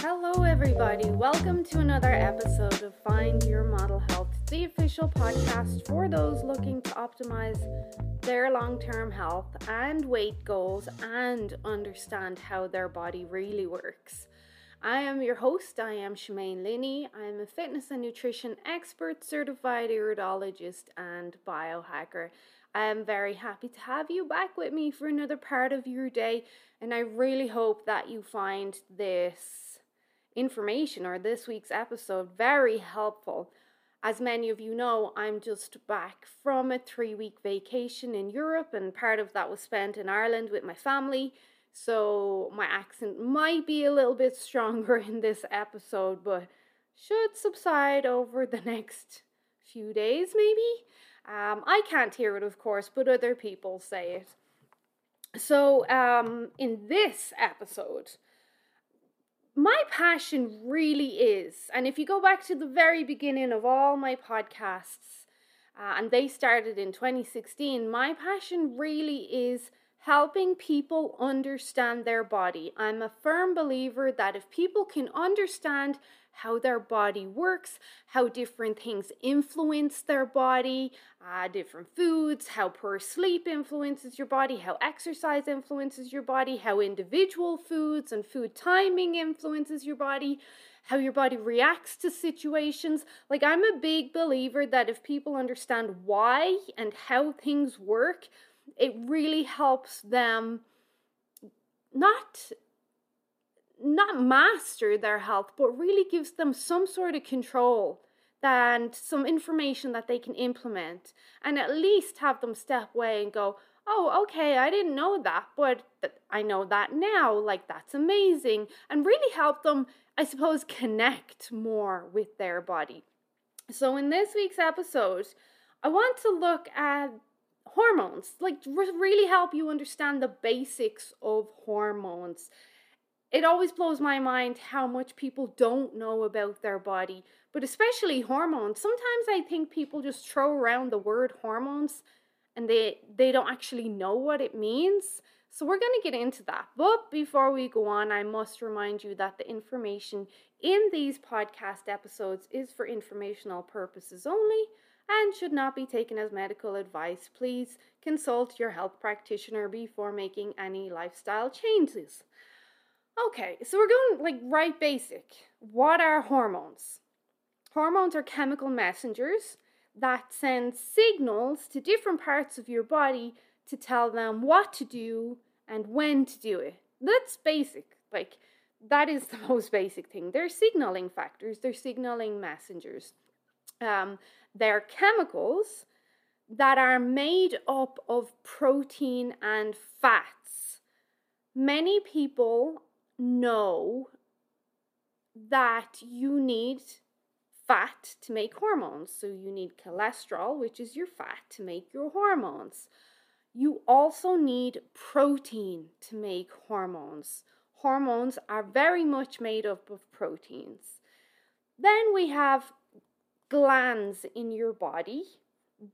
Hello, everybody. Welcome to another episode of Find Your Model Health, the official podcast for those looking to optimize their long term health and weight goals and understand how their body really works. I am your host. I am Shemaine Linney. I am a fitness and nutrition expert, certified iridologist, and biohacker. I am very happy to have you back with me for another part of your day, and I really hope that you find this information or this week's episode very helpful. As many of you know, I'm just back from a three week vacation in Europe, and part of that was spent in Ireland with my family. So my accent might be a little bit stronger in this episode, but should subside over the next few days, maybe. Um, I can't hear it, of course, but other people say it. So, um, in this episode, my passion really is, and if you go back to the very beginning of all my podcasts, uh, and they started in 2016, my passion really is helping people understand their body. I'm a firm believer that if people can understand how their body works, how different things influence their body, uh, different foods, how poor sleep influences your body, how exercise influences your body, how individual foods and food timing influences your body, how your body reacts to situations. Like, I'm a big believer that if people understand why and how things work, it really helps them not not master their health, but really gives them some sort of control and some information that they can implement, and at least have them step away and go, Oh, okay, I didn't know that, but I know that now. Like, that's amazing. And really help them, I suppose, connect more with their body. So, in this week's episode, I want to look at hormones, like, really help you understand the basics of hormones it always blows my mind how much people don't know about their body, but especially hormones. Sometimes I think people just throw around the word hormones and they they don't actually know what it means. So we're going to get into that. But before we go on, I must remind you that the information in these podcast episodes is for informational purposes only and should not be taken as medical advice. Please consult your health practitioner before making any lifestyle changes. Okay, so we're going like right basic. What are hormones? Hormones are chemical messengers that send signals to different parts of your body to tell them what to do and when to do it. That's basic. Like, that is the most basic thing. They're signaling factors, they're signaling messengers. Um, they're chemicals that are made up of protein and fats. Many people know that you need fat to make hormones. So you need cholesterol, which is your fat, to make your hormones. You also need protein to make hormones. Hormones are very much made up of proteins. Then we have glands in your body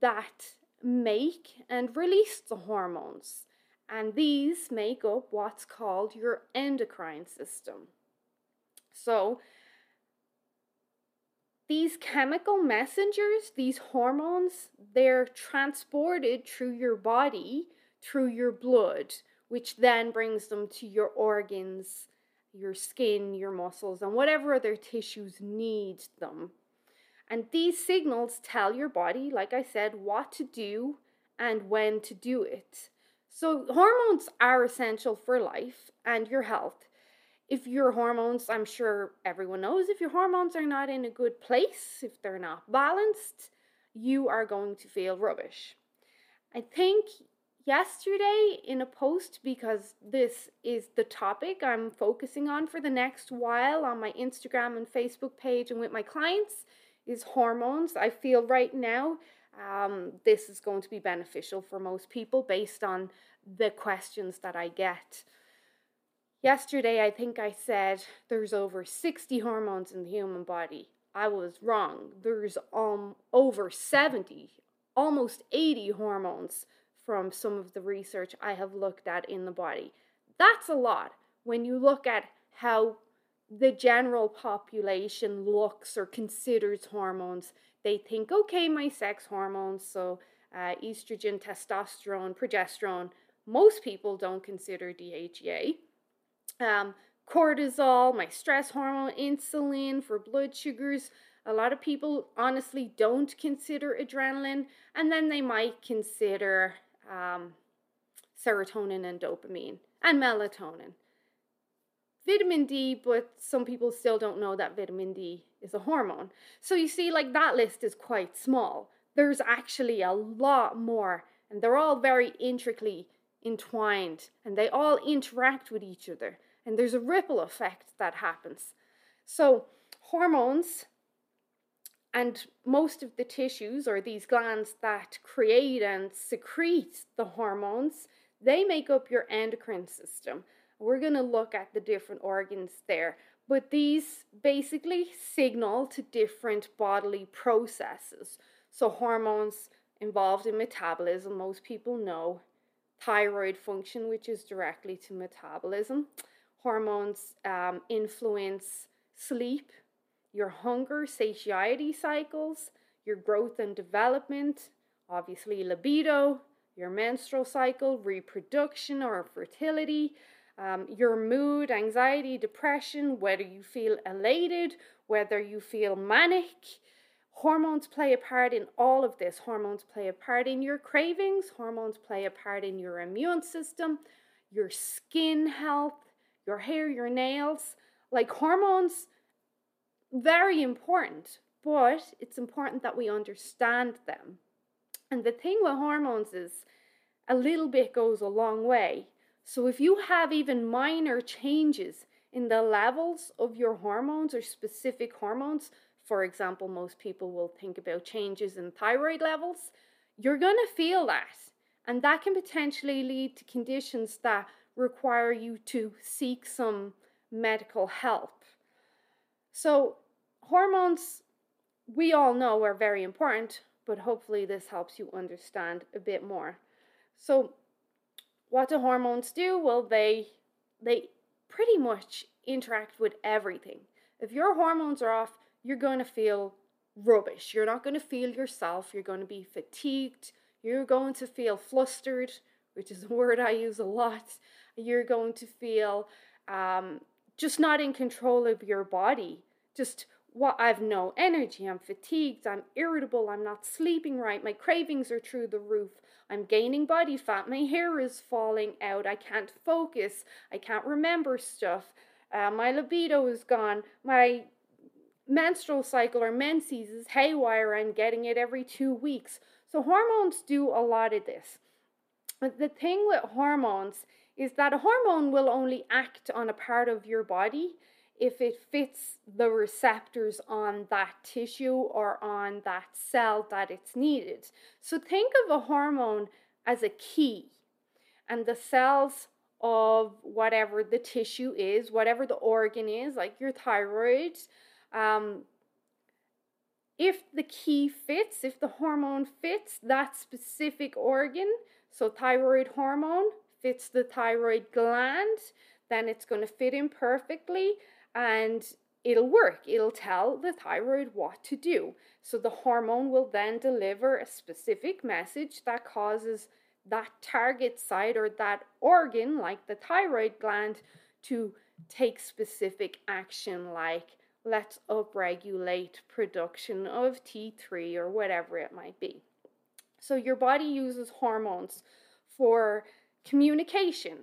that make and release the hormones and these make up what's called your endocrine system. So, these chemical messengers, these hormones, they're transported through your body, through your blood, which then brings them to your organs, your skin, your muscles, and whatever other tissues need them. And these signals tell your body, like I said, what to do and when to do it. So, hormones are essential for life and your health. If your hormones, I'm sure everyone knows, if your hormones are not in a good place, if they're not balanced, you are going to feel rubbish. I think yesterday in a post, because this is the topic I'm focusing on for the next while on my Instagram and Facebook page and with my clients, is hormones. I feel right now um, this is going to be beneficial for most people based on the questions that I get. Yesterday, I think I said there's over 60 hormones in the human body. I was wrong. There's um over 70 almost 80 hormones from some of the research I have looked at in the body. That's a lot when you look at how the general population looks or considers hormones. They think, okay, my sex hormones, so uh, estrogen, testosterone, progesterone. Most people don't consider DHEA. Um, cortisol, my stress hormone, insulin for blood sugars. A lot of people honestly don't consider adrenaline, and then they might consider um, serotonin and dopamine and melatonin. Vitamin D, but some people still don't know that vitamin D is a hormone. So you see, like that list is quite small. There's actually a lot more, and they're all very intricately entwined, and they all interact with each other, and there's a ripple effect that happens. So, hormones and most of the tissues or these glands that create and secrete the hormones, they make up your endocrine system. We're going to look at the different organs there. But these basically signal to different bodily processes. So, hormones involved in metabolism, most people know. Thyroid function, which is directly to metabolism. Hormones um, influence sleep, your hunger, satiety cycles, your growth and development, obviously libido, your menstrual cycle, reproduction or fertility, um, your mood, anxiety, depression, whether you feel elated, whether you feel manic. Hormones play a part in all of this. Hormones play a part in your cravings, hormones play a part in your immune system, your skin health, your hair, your nails. Like hormones very important, but it's important that we understand them. And the thing with hormones is a little bit goes a long way. So if you have even minor changes in the levels of your hormones or specific hormones, for example, most people will think about changes in thyroid levels, you're going to feel that. And that can potentially lead to conditions that require you to seek some medical help. So, hormones, we all know are very important, but hopefully this helps you understand a bit more. So, what do hormones do? Well, they they pretty much interact with everything. If your hormones are off, you're going to feel rubbish. You're not going to feel yourself. You're going to be fatigued. You're going to feel flustered, which is a word I use a lot. You're going to feel um, just not in control of your body. Just what I've no energy, I'm fatigued, I'm irritable, I'm not sleeping right, my cravings are through the roof, I'm gaining body fat, my hair is falling out, I can't focus, I can't remember stuff, uh, my libido is gone, my menstrual cycle or menses is haywire, I'm getting it every two weeks. So, hormones do a lot of this. But the thing with hormones is that a hormone will only act on a part of your body if it fits the receptors on that tissue or on that cell that it's needed. So think of a hormone as a key, and the cells of whatever the tissue is, whatever the organ is, like your thyroid, um, if the key fits, if the hormone fits that specific organ, so thyroid hormone fits the thyroid gland, then it's going to fit in perfectly and it'll work. It'll tell the thyroid what to do. So the hormone will then deliver a specific message that causes that target site or that organ, like the thyroid gland, to take specific action, like let's upregulate production of T3 or whatever it might be. So your body uses hormones for communication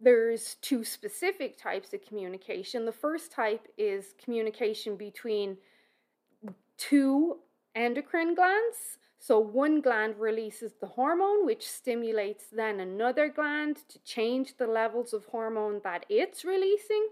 there's two specific types of communication. The first type is communication between two endocrine glands. So one gland releases the hormone, which stimulates then another gland to change the levels of hormone that it's releasing.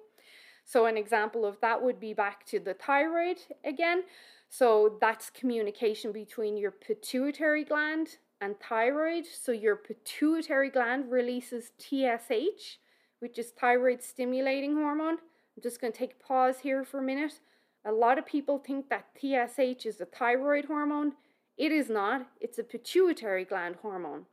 So an example of that would be back to the thyroid again. So that's communication between your pituitary gland and thyroid. So your pituitary gland releases TSH, which is thyroid stimulating hormone. I'm just going to take pause here for a minute. A lot of people think that TSH is a thyroid hormone. It is not, it's a pituitary gland hormone.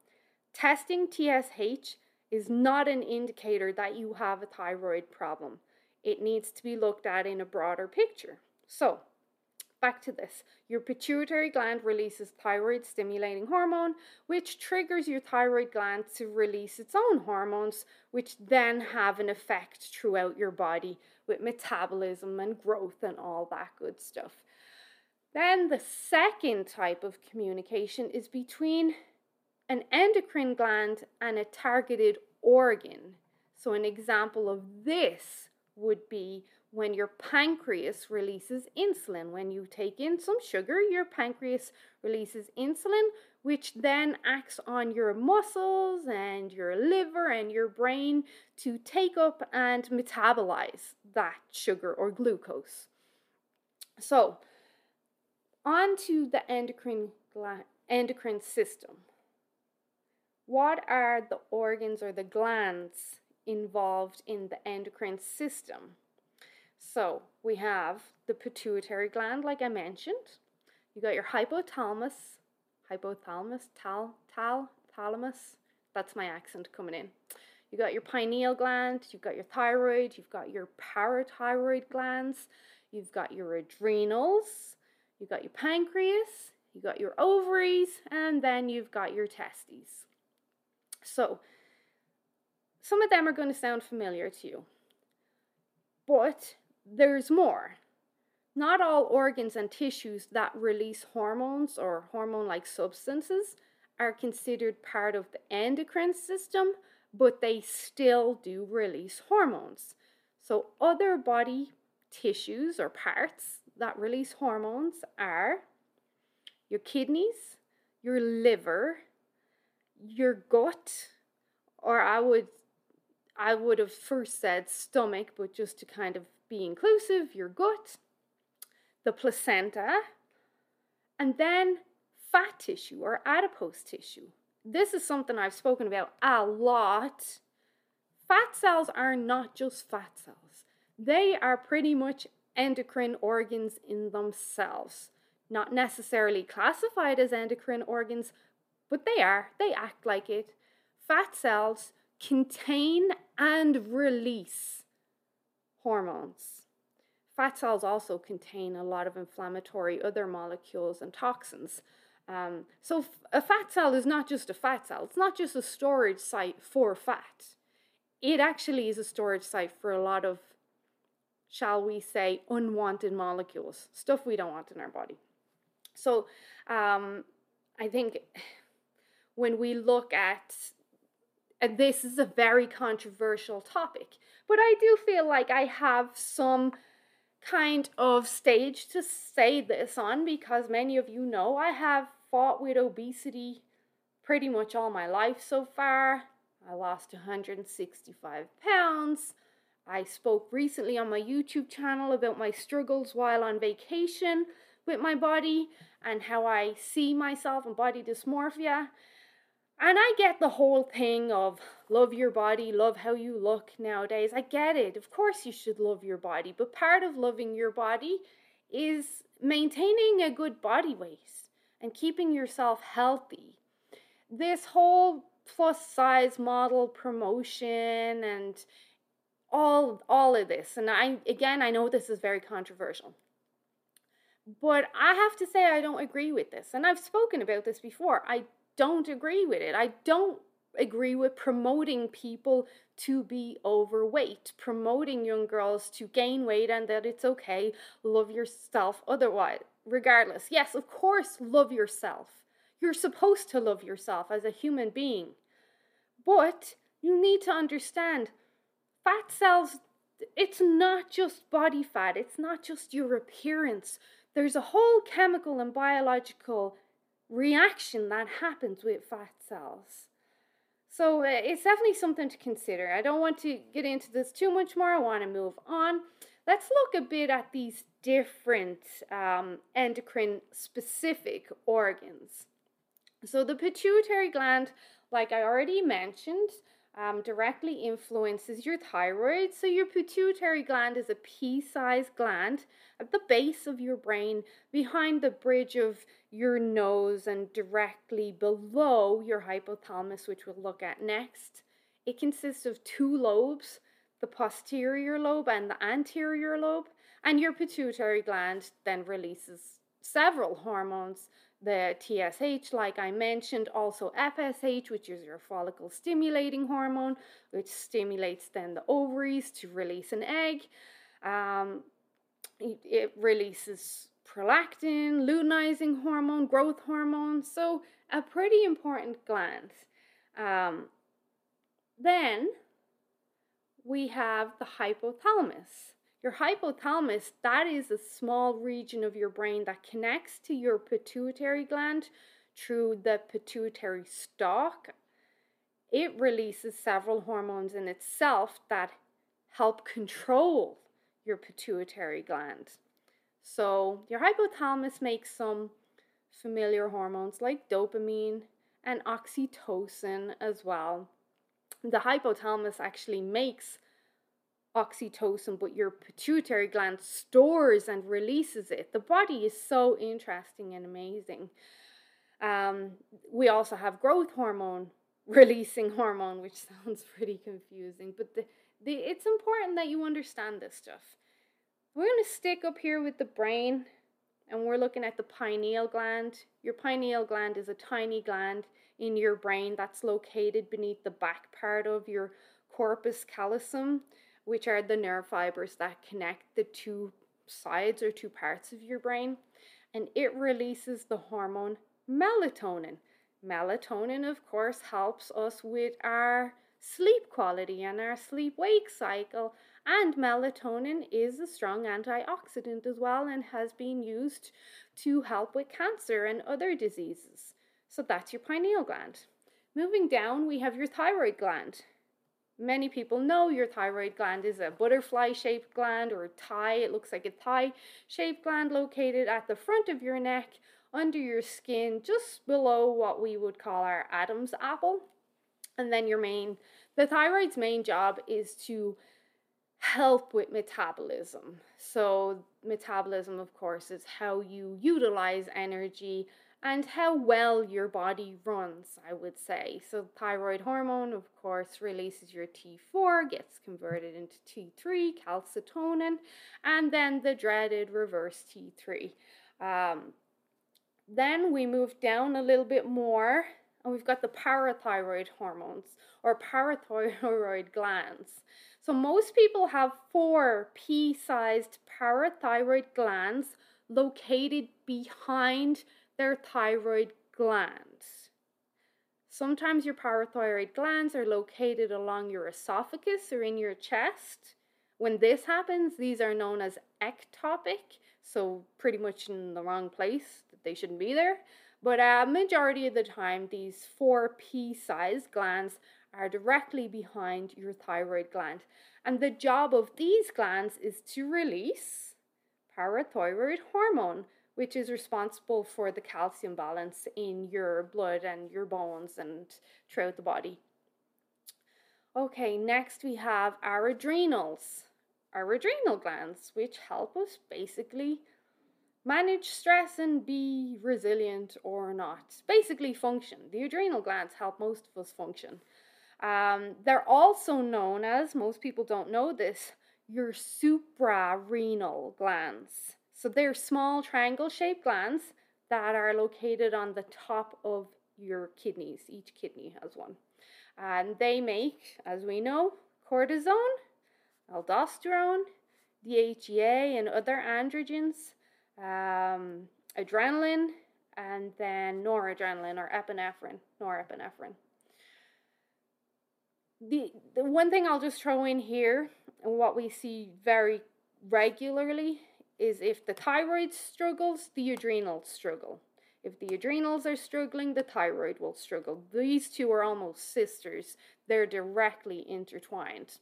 Testing TSH is not an indicator that you have a thyroid problem. It needs to be looked at in a broader picture. So, back to this. Your pituitary gland releases thyroid stimulating hormone, which triggers your thyroid gland to release its own hormones, which then have an effect throughout your body with metabolism and growth and all that good stuff. Then the second type of communication is between an endocrine gland and a targeted organ. So, an example of this would be when your pancreas releases insulin. When you take in some sugar, your pancreas releases insulin, which then acts on your muscles and your liver and your brain to take up and metabolize that sugar or glucose. So, on to the endocrine, endocrine system. What are the organs or the glands involved in the endocrine system? So we have the pituitary gland, like I mentioned. You got your hypothalamus, hypothalamus, tal, tal, thalamus. That's my accent coming in. You got your pineal gland, you've got your thyroid, you've got your parathyroid glands, you've got your adrenals, you've got your pancreas, you got your ovaries, and then you've got your testes. So, some of them are going to sound familiar to you, but there's more. Not all organs and tissues that release hormones or hormone like substances are considered part of the endocrine system, but they still do release hormones. So, other body tissues or parts that release hormones are your kidneys, your liver, your gut, or I would I would have first said stomach, but just to kind of be inclusive, your gut, the placenta, and then fat tissue or adipose tissue. This is something I've spoken about a lot. Fat cells are not just fat cells, they are pretty much endocrine organs in themselves. Not necessarily classified as endocrine organs, but they are. They act like it. Fat cells contain and release hormones. Fat cells also contain a lot of inflammatory other molecules and toxins. Um, so, a fat cell is not just a fat cell, it's not just a storage site for fat. It actually is a storage site for a lot of, shall we say, unwanted molecules, stuff we don't want in our body. So, um, I think when we look at and this is a very controversial topic, but I do feel like I have some kind of stage to say this on because many of you know I have fought with obesity pretty much all my life so far. I lost 165 pounds. I spoke recently on my YouTube channel about my struggles while on vacation with my body and how I see myself and body dysmorphia. And I get the whole thing of love your body, love how you look nowadays. I get it. Of course, you should love your body. But part of loving your body is maintaining a good body weight and keeping yourself healthy. This whole plus size model promotion and all all of this and I again I know this is very controversial. But I have to say I don't agree with this. And I've spoken about this before. I don't agree with it. I don't agree with promoting people to be overweight, promoting young girls to gain weight and that it's okay, love yourself otherwise, regardless. Yes, of course, love yourself. You're supposed to love yourself as a human being. But you need to understand fat cells, it's not just body fat, it's not just your appearance. There's a whole chemical and biological reaction that happens with fat cells. So uh, it's definitely something to consider. I don't want to get into this too much more. I want to move on. Let's look a bit at these different um, endocrine specific organs. So the pituitary gland, like I already mentioned, um, directly influences your thyroid. So, your pituitary gland is a pea sized gland at the base of your brain, behind the bridge of your nose, and directly below your hypothalamus, which we'll look at next. It consists of two lobes the posterior lobe and the anterior lobe, and your pituitary gland then releases several hormones the TSH, like I mentioned, also FSH, which is your follicle stimulating hormone, which stimulates then the ovaries to release an egg. Um, it, it releases prolactin, luteinizing hormone, growth hormone, so a pretty important gland. Um, then we have the hypothalamus. Your hypothalamus, that is a small region of your brain that connects to your pituitary gland through the pituitary stalk. It releases several hormones in itself that help control your pituitary gland. So, your hypothalamus makes some familiar hormones like dopamine and oxytocin as well. The hypothalamus actually makes oxytocin, but your pituitary gland stores and releases it. The body is so interesting and amazing. Um, we also have growth hormone releasing hormone, which sounds pretty confusing, but the, the, it's important that you understand this stuff. We're going to stick up here with the brain and we're looking at the pineal gland. Your pineal gland is a tiny gland in your brain that's located beneath the back part of your corpus callosum which are the nerve fibers that connect the two sides or two parts of your brain. And it releases the hormone melatonin. Melatonin, of course, helps us with our sleep quality and our sleep wake cycle. And melatonin is a strong antioxidant as well and has been used to help with cancer and other diseases. So that's your pineal gland. Moving down, we have your thyroid gland. Many people know your thyroid gland is a butterfly shaped gland or tie. It looks like a tie shaped gland located at the front of your neck, under your skin, just below what we would call our Adam's apple. And then your main, the thyroid's main job is to help with metabolism. So, metabolism, of course, is how you utilize energy and how well your body runs, I would say. So, thyroid hormone, of course, releases your T4, gets converted into T3, calcitonin, and then the dreaded reverse T3. Um, then we move down a little bit more, and we've got the parathyroid hormones or parathyroid glands. So, most people have four pea sized parathyroid glands located behind their thyroid glands. Sometimes your parathyroid glands are located along your esophagus or in your chest. When this happens, these are known as ectopic, so pretty much in the wrong place, they shouldn't be there. But a uh, majority of the time, these four pea sized glands are directly behind your thyroid gland. And the job of these glands is to release parathyroid hormone, which is responsible for the calcium balance in your blood and your bones and throughout the body. Okay, next we have our adrenals, our adrenal glands, which help us basically manage stress and be resilient or not. Basically, function. The adrenal glands help most of us function. Um, they're also known as, most people don't know this, your suprarenal glands. So they're small triangle shaped glands that are located on the top of your kidneys. Each kidney has one. And they make, as we know, cortisone, aldosterone, DHEA, and other androgens, um, adrenaline, and then noradrenaline or epinephrine, norepinephrine. The, the one thing I'll just throw in here, and what we see very regularly is if the thyroid struggles, the adrenals struggle. If the adrenals are struggling, the thyroid will struggle. These two are almost sisters, they're directly intertwined.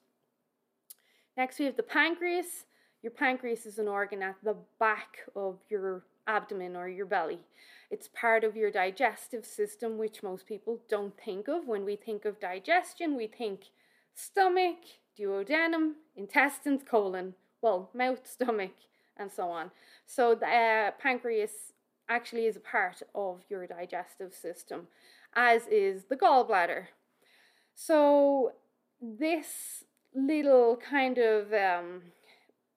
Next, we have the pancreas. Your pancreas is an organ at the back of your abdomen or your belly. It's part of your digestive system, which most people don't think of. When we think of digestion, we think stomach, duodenum, intestines, colon, well, mouth, stomach, and so on. So the uh, pancreas actually is a part of your digestive system, as is the gallbladder. So this little kind of um,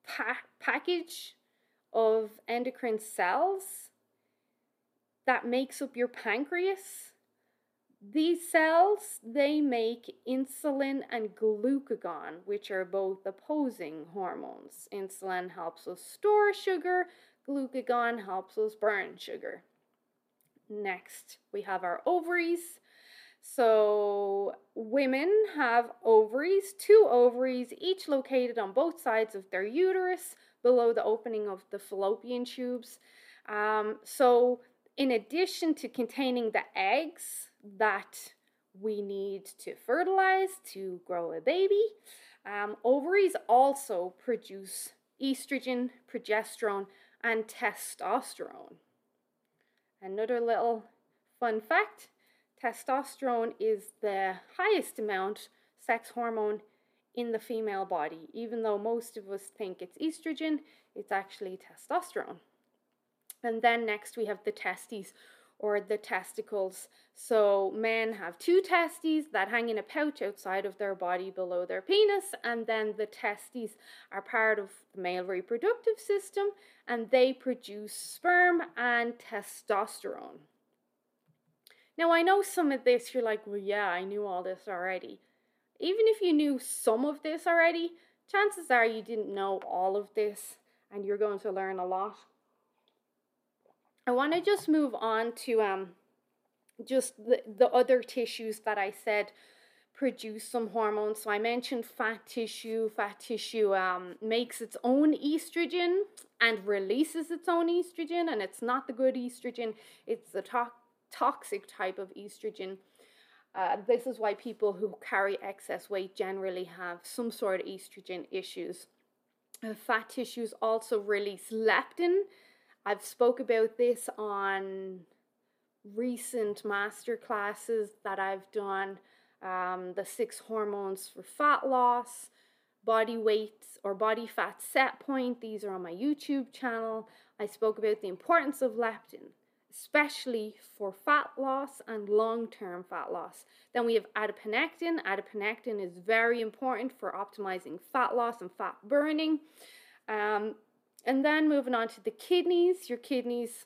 pa- package of endocrine cells that makes up your pancreas these cells they make insulin and glucagon which are both opposing hormones. Insulin helps us store sugar glucagon helps us burn sugar. Next we have our ovaries. So women have ovaries two ovaries each located on both sides of their uterus below the opening of the fallopian tubes. Um, so in addition to containing the eggs that we need to fertilize to grow a baby, um, ovaries also produce estrogen, progesterone, and testosterone. Another little fun fact testosterone is the highest amount sex hormone in the female body. Even though most of us think it's estrogen, it's actually testosterone. And then next we have the testes or the testicles. So men have two testes that hang in a pouch outside of their body below their penis, and then the testes are part of the male reproductive system and they produce sperm and testosterone. Now, I know some of this, you're like, well, yeah, I knew all this already. Even if you knew some of this already, chances are you didn't know all of this and you're going to learn a lot. I want to just move on to um, just the, the other tissues that I said produce some hormones. So I mentioned fat tissue. Fat tissue um, makes its own estrogen and releases its own estrogen, and it's not the good estrogen, it's the to- toxic type of estrogen. Uh, this is why people who carry excess weight generally have some sort of estrogen issues. Uh, fat tissues also release leptin, I've spoke about this on recent master classes that I've done. Um, the six hormones for fat loss, body weight or body fat set point. These are on my YouTube channel. I spoke about the importance of leptin, especially for fat loss and long term fat loss. Then we have adiponectin. Adiponectin is very important for optimizing fat loss and fat burning. Um, and then moving on to the kidneys, your kidneys,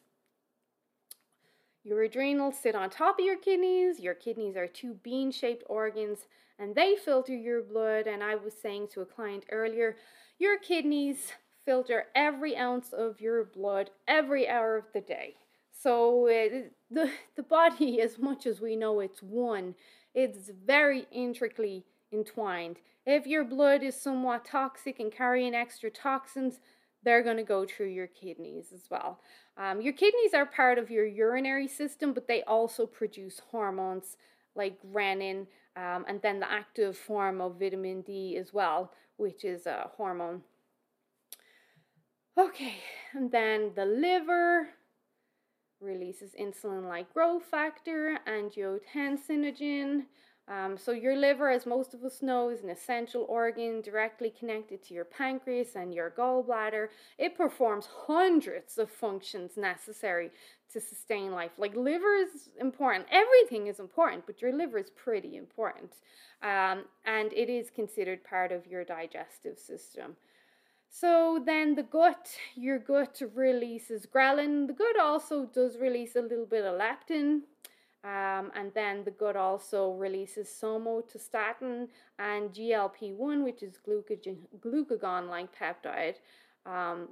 your adrenals sit on top of your kidneys. Your kidneys are two bean shaped organs and they filter your blood. And I was saying to a client earlier, your kidneys filter every ounce of your blood every hour of the day. So uh, the the body, as much as we know it's one, it's very intricately entwined. If your blood is somewhat toxic and carrying extra toxins, they're going to go through your kidneys as well. Um, your kidneys are part of your urinary system, but they also produce hormones like renin um, and then the active form of vitamin D as well, which is a hormone. Okay, and then the liver releases insulin like growth factor, angiotensinogen, um, so, your liver, as most of us know, is an essential organ directly connected to your pancreas and your gallbladder. It performs hundreds of functions necessary to sustain life. Like, liver is important, everything is important, but your liver is pretty important. Um, and it is considered part of your digestive system. So then the gut, your gut releases ghrelin. The gut also does release a little bit of leptin. Um, and then the gut also releases somatostatin and GLP-1, which is glucagon-like peptide. Um,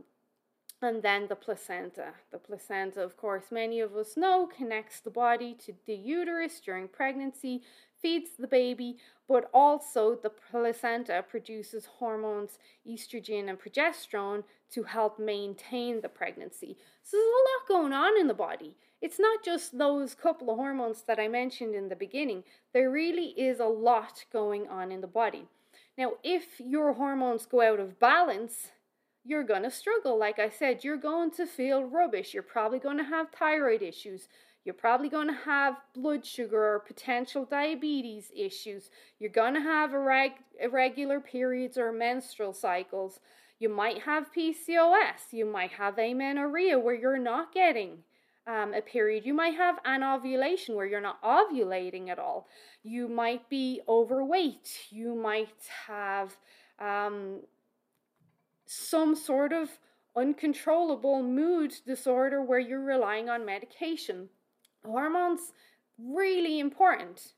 and then the placenta. The placenta, of course, many of us know, connects the body to the uterus during pregnancy, feeds the baby, but also the placenta produces hormones, estrogen and progesterone, to help maintain the pregnancy. So there's a lot going on in the body. It's not just those couple of hormones that I mentioned in the beginning, there really is a lot going on in the body. Now, if your hormones go out of balance, you're going to struggle. Like I said, you're going to feel rubbish. You're probably going to have thyroid issues. You're probably going to have blood sugar or potential diabetes issues. You're going to have irreg- irregular periods or menstrual cycles. You might have PCOS. You might have amenorrhea where you're not getting um, a period. You might have anovulation where you're not ovulating at all. You might be overweight. You might have um, some sort of uncontrollable mood disorder where you're relying on medication. Hormones, really important.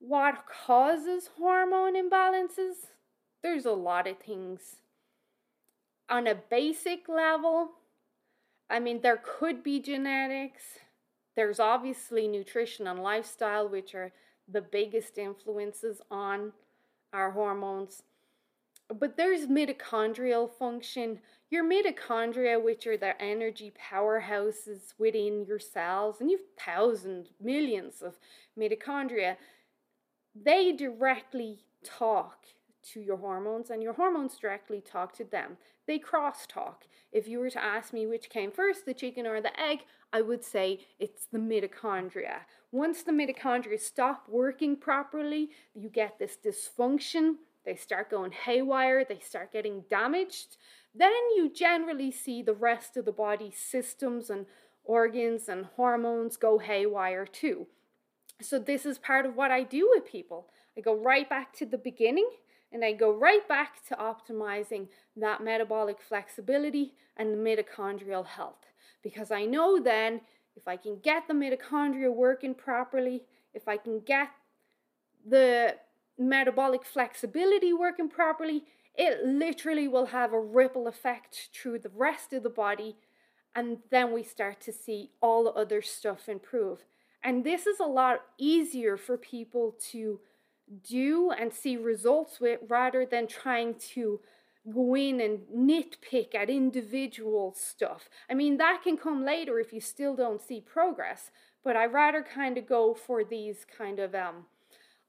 What causes hormone imbalances? There's a lot of things. On a basic level, I mean, there could be genetics. There's obviously nutrition and lifestyle, which are the biggest influences on our hormones. But there's mitochondrial function, your mitochondria, which are the energy powerhouses within your cells, and you've thousands, millions of mitochondria, they directly talk to your hormones, and your hormones directly talk to them. They crosstalk. If you were to ask me which came first, the chicken or the egg, I would say it's the mitochondria. Once the mitochondria stop working properly, you get this dysfunction. They start going haywire, they start getting damaged, then you generally see the rest of the body systems and organs and hormones go haywire too. So, this is part of what I do with people. I go right back to the beginning and I go right back to optimizing that metabolic flexibility and mitochondrial health. Because I know then if I can get the mitochondria working properly, if I can get the metabolic flexibility working properly, it literally will have a ripple effect through the rest of the body. And then we start to see all the other stuff improve. And this is a lot easier for people to do and see results with rather than trying to go in and nitpick at individual stuff. I mean, that can come later if you still don't see progress, but I rather kind of go for these kind of um,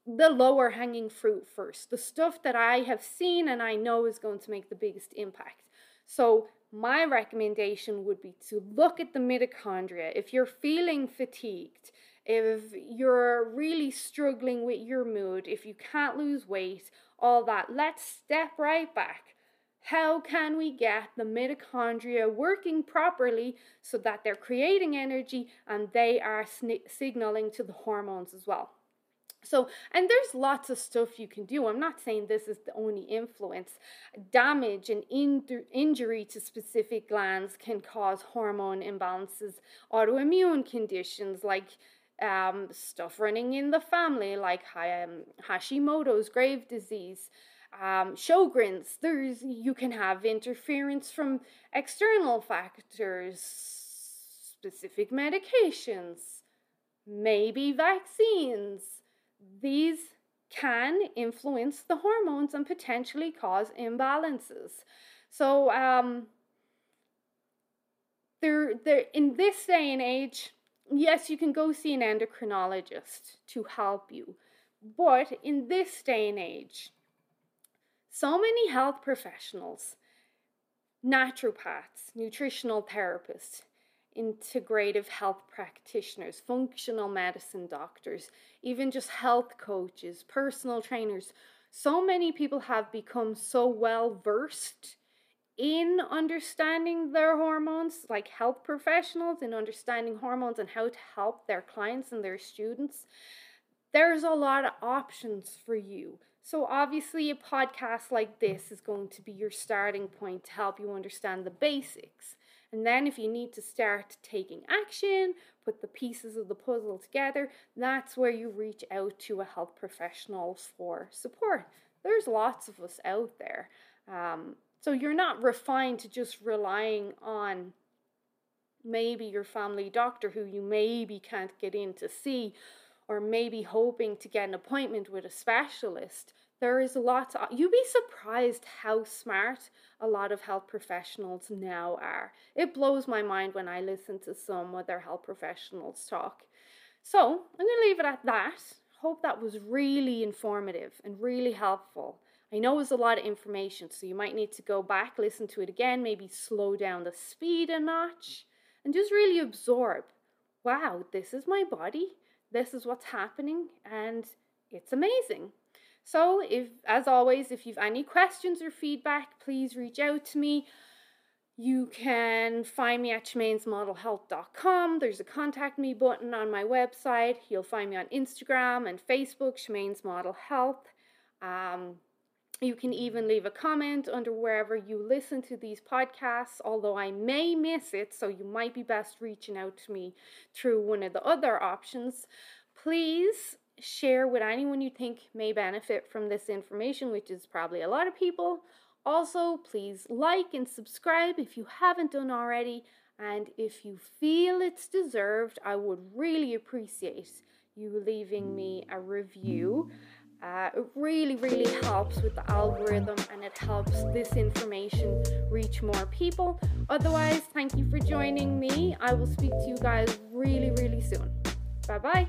the lower hanging fruit first, the stuff that I have seen and I know is going to make the biggest impact. So, my recommendation would be to look at the mitochondria. If you're feeling fatigued, if you're really struggling with your mood, if you can't lose weight, all that, let's step right back. How can we get the mitochondria working properly so that they're creating energy and they are signaling to the hormones as well? So, and there's lots of stuff you can do. I'm not saying this is the only influence. Damage and in- injury to specific glands can cause hormone imbalances, autoimmune conditions like um, stuff running in the family, like um, Hashimoto's, Graves' disease, um, Sjogren's. There's you can have interference from external factors, specific medications, maybe vaccines these can influence the hormones and potentially cause imbalances. So, um, there, there, in this day and age, yes, you can go see an endocrinologist to help you, but in this day and age, so many health professionals, naturopaths, nutritional therapists, integrative health practitioners, functional medicine doctors, even just health coaches, personal trainers. So many people have become so well versed in understanding their hormones, like health professionals, in understanding hormones and how to help their clients and their students. There's a lot of options for you. So, obviously, a podcast like this is going to be your starting point to help you understand the basics. And then if you need to start taking action, put the pieces of the puzzle together, that's where you reach out to a health professional for support. There's lots of us out there. Um, so you're not refined to just relying on maybe your family doctor who you maybe can't get in to see, or maybe hoping to get an appointment with a specialist. There is a lot to, you'd be surprised how smart a lot of health professionals now are. It blows my mind when I listen to some other health professionals talk. So I'm going to leave it at that. Hope that was really informative and really helpful. I know it's a lot of information, so you might need to go back, listen to it again, maybe slow down the speed a notch, and just really absorb wow, this is my body, this is what's happening, and it's amazing. So, if as always, if you've any questions or feedback, please reach out to me. You can find me at shamainsmodelhealth.com. There's a contact me button on my website. You'll find me on Instagram and Facebook, Shemaines Model Health. Um, you can even leave a comment under wherever you listen to these podcasts, although I may miss it, so you might be best reaching out to me through one of the other options. Please share with anyone you think may benefit from this information, which is probably a lot of people. Also, please like and subscribe if you haven't done already. And if you feel it's deserved, I would really appreciate you leaving me a review. Uh, it really, really helps with the algorithm and it helps this information reach more people. Otherwise, thank you for joining me. I will speak to you guys really, really soon. Bye bye.